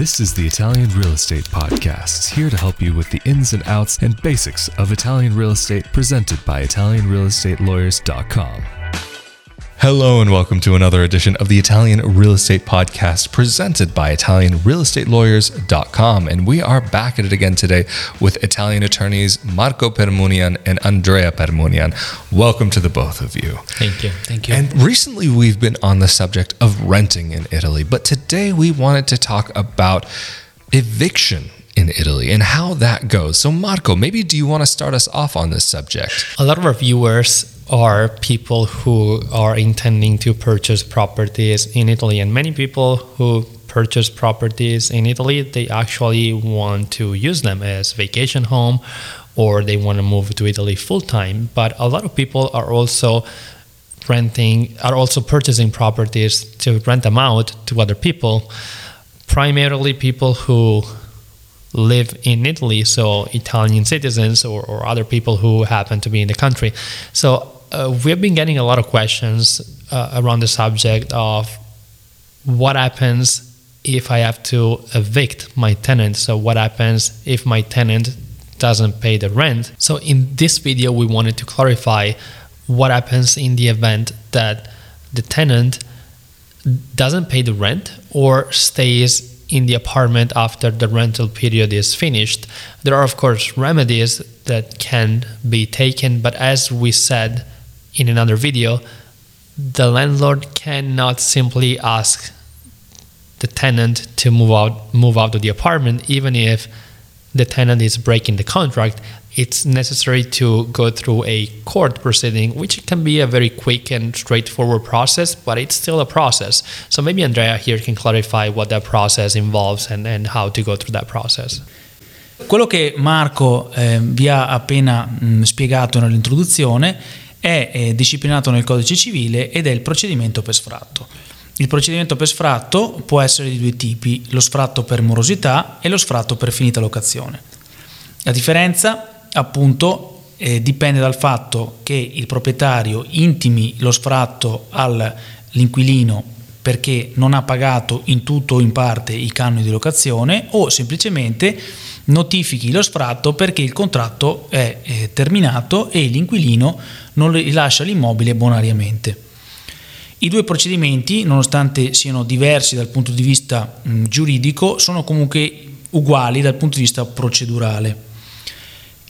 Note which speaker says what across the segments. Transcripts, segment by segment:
Speaker 1: This is the Italian Real Estate Podcast, here to help you with the ins and outs and basics of Italian real estate presented by ItalianRealEstateLawyers.com. Hello, and welcome to another edition of the Italian Real Estate Podcast presented by ItalianRealEstateLawyers.com. And we are back at it again today with Italian attorneys Marco Permunian and Andrea Permunian. Welcome to the both of you.
Speaker 2: Thank you. Thank you.
Speaker 1: And recently we've been on the subject of renting in Italy, but today we wanted to talk about eviction in Italy and how that goes. So, Marco, maybe do you want to start us off on this subject?
Speaker 2: A lot of our viewers are people who are intending to purchase properties in Italy, and many people who purchase properties in Italy, they actually want to use them as vacation home or they want to move to Italy full time. But a lot of people are also renting, are also purchasing properties to rent them out to other people, primarily people who live in Italy, so Italian citizens or, or other people who happen to be in the country. So uh, we've been getting a lot of questions uh, around the subject of what happens if I have to evict my tenant. So, what happens if my tenant doesn't pay the rent? So, in this video, we wanted to clarify what happens in the event that the tenant doesn't pay the rent or stays in the apartment after the rental period is finished. There are, of course, remedies that can be taken, but as we said in another video, the landlord cannot simply ask the tenant to move out move out of the apartment even if the tenant is breaking the contract it's necessary to go through a court proceeding which can be a very quick and straightforward process but it's still a process so maybe andrea here can clarify what that process involves and, and how to go through that process
Speaker 3: quello che Marco eh, vi ha appena mh, spiegato nell'introduzione è eh, disciplinato nel codice civile ed è il procedimento per sfratto. Il procedimento per sfratto può essere di due tipi, lo sfratto per morosità e lo sfratto per finita locazione. La differenza, appunto, eh, dipende dal fatto che il proprietario intimi lo sfratto all'inquilino perché non ha pagato in tutto o in parte i canoni di locazione o semplicemente notifichi lo sfratto perché il contratto è eh, terminato e l'inquilino non rilascia l'immobile bonariamente. I due procedimenti, nonostante siano diversi dal punto di vista mh, giuridico, sono comunque uguali dal punto di vista procedurale.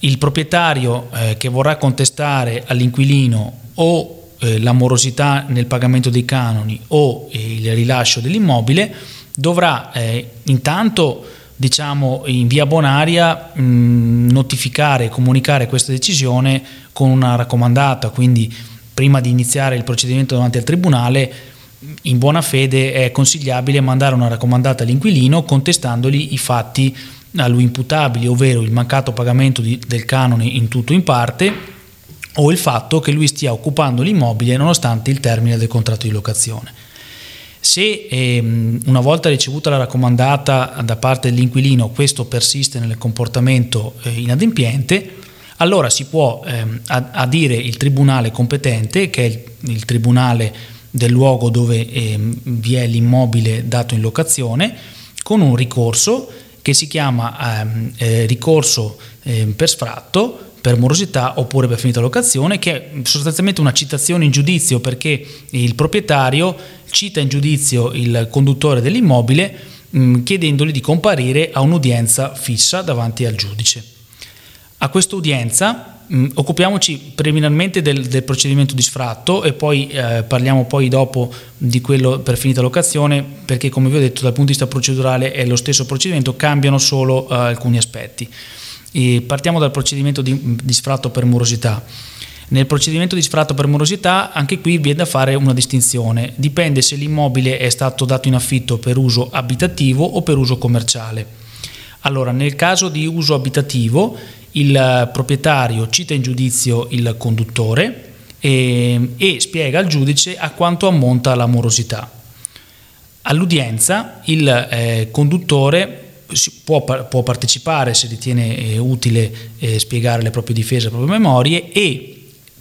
Speaker 3: Il proprietario eh, che vorrà contestare all'inquilino o eh, la morosità nel pagamento dei canoni o eh, il rilascio dell'immobile dovrà eh, intanto diciamo in via bonaria mh, notificare, comunicare questa decisione con una raccomandata, quindi prima di iniziare il procedimento davanti al tribunale in buona fede è consigliabile mandare una raccomandata all'inquilino contestandogli i fatti a lui imputabili, ovvero il mancato pagamento di, del canone in tutto o in parte o il fatto che lui stia occupando l'immobile nonostante il termine del contratto di locazione. Se ehm, una volta ricevuta la raccomandata da parte dell'inquilino questo persiste nel comportamento eh, inadempiente, allora si può ehm, adire il tribunale competente, che è il, il tribunale del luogo dove ehm, vi è l'immobile dato in locazione, con un ricorso che si chiama ehm, eh, ricorso ehm, per sfratto per morosità oppure per finita locazione, che è sostanzialmente una citazione in giudizio perché il proprietario cita in giudizio il conduttore dell'immobile mh, chiedendogli di comparire a un'udienza fissa davanti al giudice. A questa udienza occupiamoci preliminarmente del, del, procedimento di sfratto e poi eh, parliamo poi dopo di quello per finita locazione perché come vi ho detto dal punto di vista procedurale è lo stesso procedimento, cambiano solo eh, alcuni aspetti. E partiamo dal procedimento di, di sfratto per morosità. Nel procedimento di sfratto per morosità anche qui viene da fare una distinzione, dipende se l'immobile è stato dato in affitto per uso abitativo o per uso commerciale. Allora, nel caso di uso abitativo, il proprietario cita in giudizio il conduttore e, e spiega al giudice a quanto ammonta la morosità. All'udienza il eh, conduttore può, può, partecipare se ritiene eh, utile eh, spiegare le proprie difese, le proprie memorie e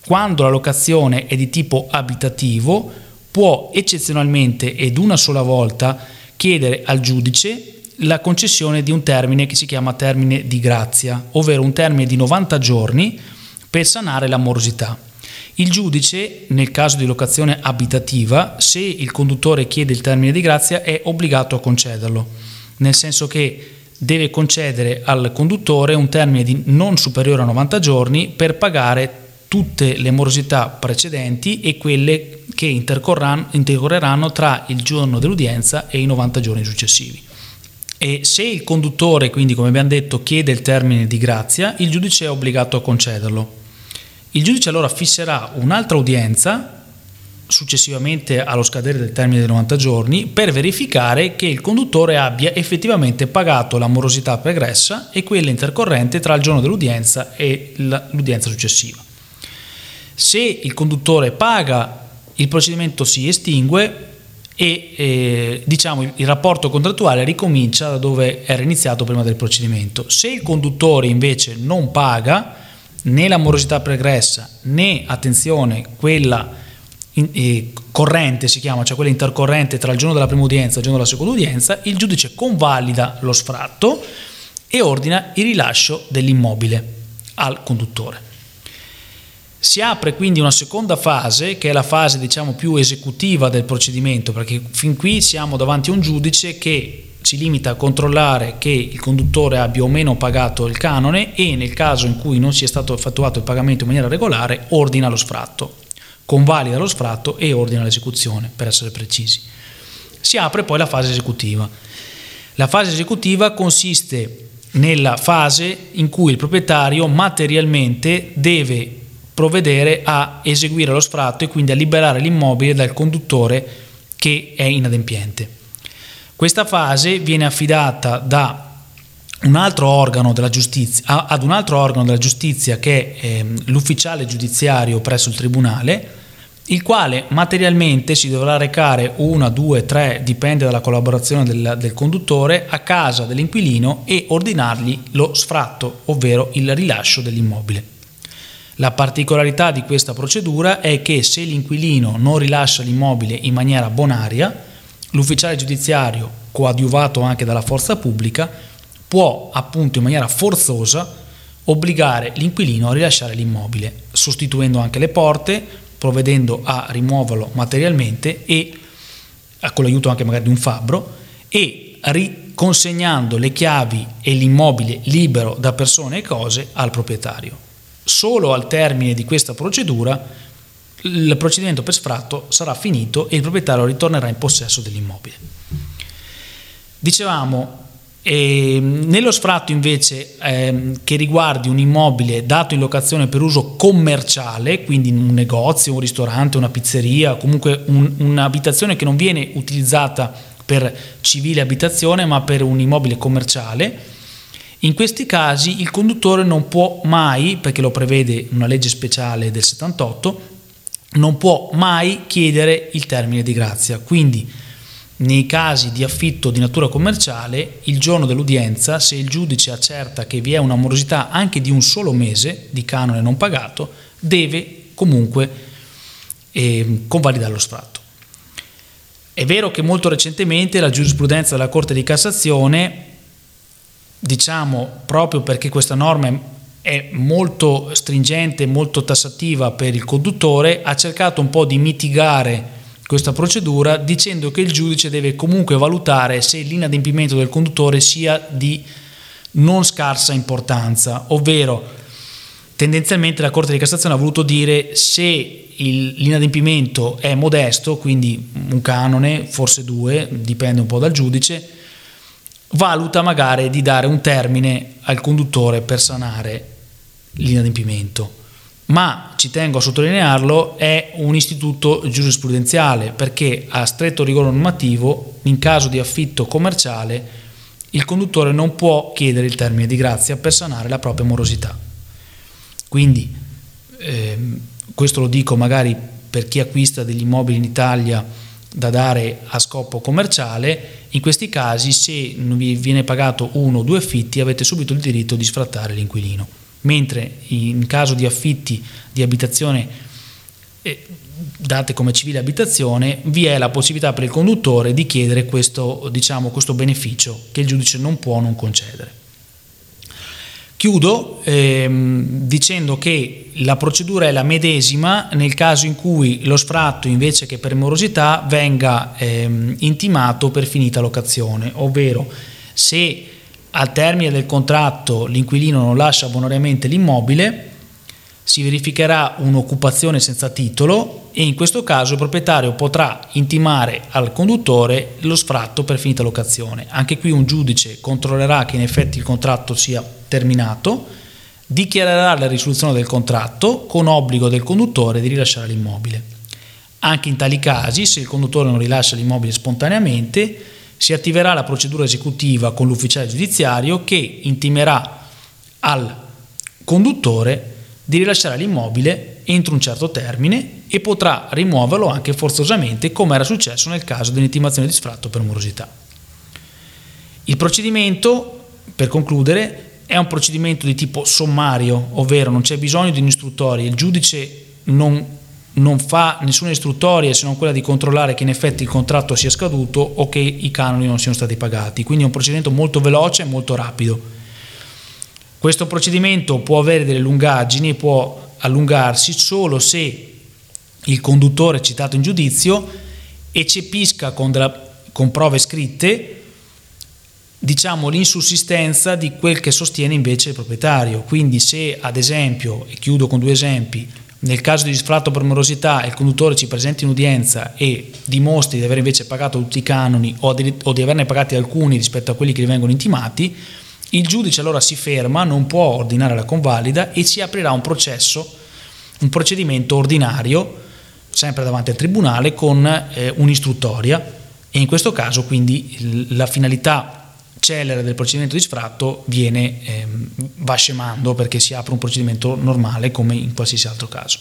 Speaker 3: quando la locazione è di tipo abitativo può eccezionalmente ed una sola volta chiedere al giudice la concessione di un termine che si chiama termine di grazia, ovvero un termine di 90 giorni per sanare la morosità. Il giudice, nel caso di locazione abitativa, se il conduttore chiede il termine di grazia, è obbligato a concederlo, nel senso che deve concedere al conduttore un termine di non superiore a 90 giorni per pagare tutte le morosità precedenti e quelle che intercorreranno tra il giorno dell'udienza e i 90 giorni successivi. E se il conduttore, quindi come abbiamo detto, chiede il termine di grazia, il giudice è obbligato a concederlo. Il giudice allora fisserà un'altra udienza successivamente allo scadere del termine dei 90 giorni per verificare che il conduttore abbia effettivamente pagato la morosità pregressa e quella intercorrente tra il giorno dell'udienza e l'udienza successiva. Se il conduttore paga, il procedimento si estingue e eh, diciamo, il rapporto contrattuale ricomincia da dove era iniziato prima del procedimento. Se il conduttore invece non paga né la morosità pregressa né, attenzione, quella in, eh, corrente si chiama, cioè quella intercorrente tra il giorno della prima udienza e il giorno della seconda udienza, il giudice convalida lo sfratto e ordina il rilascio dell'immobile al conduttore. Si apre quindi una seconda fase, che è la fase diciamo più esecutiva del procedimento, perché fin qui siamo davanti a un giudice che si limita a controllare che il conduttore abbia o meno pagato il canone e nel caso in cui non sia stato effettuato il pagamento in maniera regolare ordina lo sfratto convalida lo sfratto e ordina l'esecuzione, per essere precisi. Si apre poi la fase esecutiva. La fase esecutiva consiste nella fase in cui il proprietario materialmente deve provvedere a eseguire lo sfratto e quindi a liberare l'immobile dal conduttore che è inadempiente. Questa fase viene affidata da un altro organo della giustizia, ad un altro organo della giustizia che è ehm, l'ufficiale giudiziario presso il tribunale il quale materialmente si dovrà recare una, due, tre, dipende dalla collaborazione del, del, conduttore, a casa dell'inquilino e ordinargli lo sfratto, ovvero il rilascio dell'immobile. La particolarità di questa procedura è che se l'inquilino non rilascia l'immobile in maniera bonaria, l'ufficiale giudiziario, coadiuvato anche dalla forza pubblica, può appunto in maniera forzosa obbligare l'inquilino a rilasciare l'immobile, sostituendo anche le porte, provvedendo a rimuoverlo materialmente e con l'aiuto anche magari di un fabbro e riconsegnando le chiavi e l'immobile libero da persone e cose al proprietario. Solo al termine di questa procedura il procedimento per sfratto sarà finito e il proprietario ritornerà in possesso dell'immobile. Dicevamo, e nello sfratto invece ehm, che riguardi un immobile dato in locazione per uso commerciale, quindi un negozio, un ristorante, una pizzeria, comunque un, un'abitazione che non viene utilizzata per civile abitazione ma per un immobile commerciale, in questi casi il conduttore non può mai, perché lo prevede una legge speciale del 78, non può mai chiedere il termine di grazia. Quindi nei casi di affitto di natura commerciale, il giorno dell'udienza, se il giudice accerta che vi è una morosità anche di un solo mese di canone non pagato, deve comunque eh, convalidare lo sfratto. È vero che molto recentemente la giurisprudenza della Corte di Cassazione, diciamo proprio perché questa norma è molto stringente, molto tassativa per il conduttore, ha cercato un po' di mitigare questa procedura dicendo che il giudice deve comunque valutare se l'inadempimento del conduttore sia di non scarsa importanza, ovvero tendenzialmente la Corte di Cassazione ha voluto dire se il, l'inadempimento è modesto, quindi un canone, forse due, dipende un po' dal giudice, valuta magari di dare un termine al conduttore per sanare l'inadempimento ma ci tengo a sottolinearlo, è un istituto giurisprudenziale perché a stretto rigore normativo, in caso di affitto commerciale, il conduttore non può chiedere il termine di grazia per sanare la propria morosità. Quindi, ehm, questo lo dico magari per chi acquista degli immobili in Italia da dare a scopo commerciale, in questi casi se vi viene pagato uno o due affitti avete subito il diritto di sfrattare l'inquilino mentre in caso di affitti di abitazione eh, date come civile abitazione, vi è la possibilità per il conduttore di chiedere questo, diciamo, questo beneficio che il giudice non può non concedere. Chiudo ehm, dicendo che la procedura è la medesima nel caso in cui lo sfratto invece che per morosità venga ehm, intimato per finita locazione, ovvero se al termine del contratto l'inquilino non lascia bonariamente l'immobile, si verificherà un'occupazione senza titolo e in questo caso il proprietario potrà intimare al conduttore lo sfratto per finita locazione. Anche qui un giudice controllerà che in effetti il contratto sia terminato, dichiarerà la risoluzione del contratto con obbligo del conduttore di rilasciare l'immobile. Anche in tali casi, se il conduttore non rilascia l'immobile spontaneamente, si attiverà la procedura esecutiva con l'ufficiale giudiziario che intimerà al conduttore di rilasciare l'immobile entro un certo termine e potrà rimuoverlo anche forzosamente come era successo nel caso dell'intimazione di sfratto per morosità. Il procedimento, per concludere, è un procedimento di tipo sommario, ovvero non c'è bisogno di un'istruttoria, il giudice non, non fa nessuna istruttoria se non quella di controllare che in effetti il contratto sia scaduto o che i canoni non siano stati pagati, quindi è un procedimento molto veloce e molto rapido. Questo procedimento può avere delle lungaggini e può allungarsi solo se il conduttore citato in giudizio eccepisca con, della, con prove scritte diciamo l'insussistenza di quel che sostiene invece il proprietario. Quindi se ad esempio, e chiudo con due esempi, nel caso di sfratto per morosità il conduttore ci presenta in udienza e dimostri di aver invece pagato tutti i canoni o di, averne pagati alcuni rispetto a quelli che gli vengono intimati, il giudice allora si ferma, non può ordinare la convalida e si aprirà un processo, un procedimento ordinario, sempre davanti al tribunale, con eh, un'istruttoria e in questo caso quindi la finalità celere del procedimento di sfratto viene, eh, va scemando perché si apre un procedimento normale come in qualsiasi altro caso.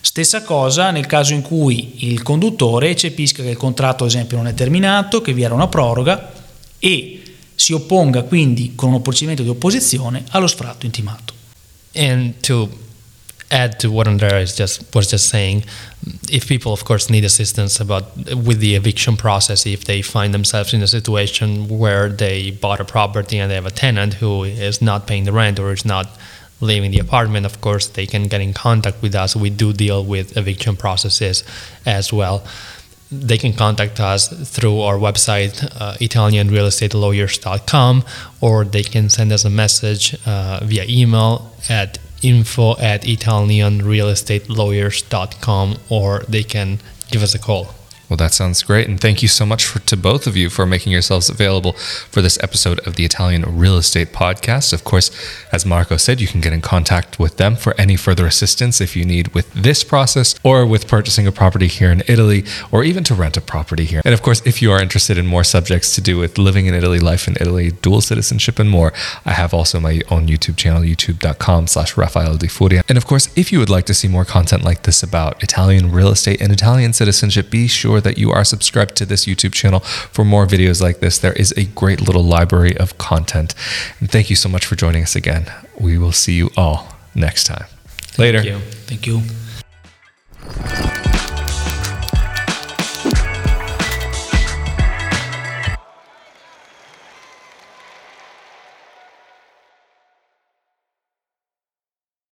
Speaker 3: Stessa cosa nel caso in cui il conduttore eccepisca che il contratto ad esempio non è terminato, che vi era una proroga e si opponga quindi con un procedimento di opposizione allo sfratto intimato.
Speaker 2: And to add to what Andrea just was just saying, if people of course need assistance about with the eviction process, if they find themselves in a situation where they bought a property and they have a tenant who is not paying the rent or is not leaving the apartment, of course they can get in contact with us. We do deal with eviction processes as well they can contact us through our website, uh, ItalianRealEstateLawyers.com, or they can send us a message uh, via email at info at ItalianRealEstateLawyers.com, or they can give us a call.
Speaker 1: Well, that sounds great. And thank you so much for, to both of you for making yourselves available for this episode of the Italian Real Estate Podcast. Of course, as Marco said, you can get in contact with them for any further assistance if you need with this process or with purchasing a property here in Italy or even to rent a property here. And of course, if you are interested in more subjects to do with living in Italy, life in Italy, dual citizenship, and more, I have also my own YouTube channel, youtube.com slash Rafael Di Furia. And of course, if you would like to see more content like this about Italian real estate and Italian citizenship, be sure sure that you are subscribed to this YouTube channel for more videos like this. There is a great little library of content. And thank you so much for joining us again. We will see you all next time. Later.
Speaker 3: Thank you. Thank you.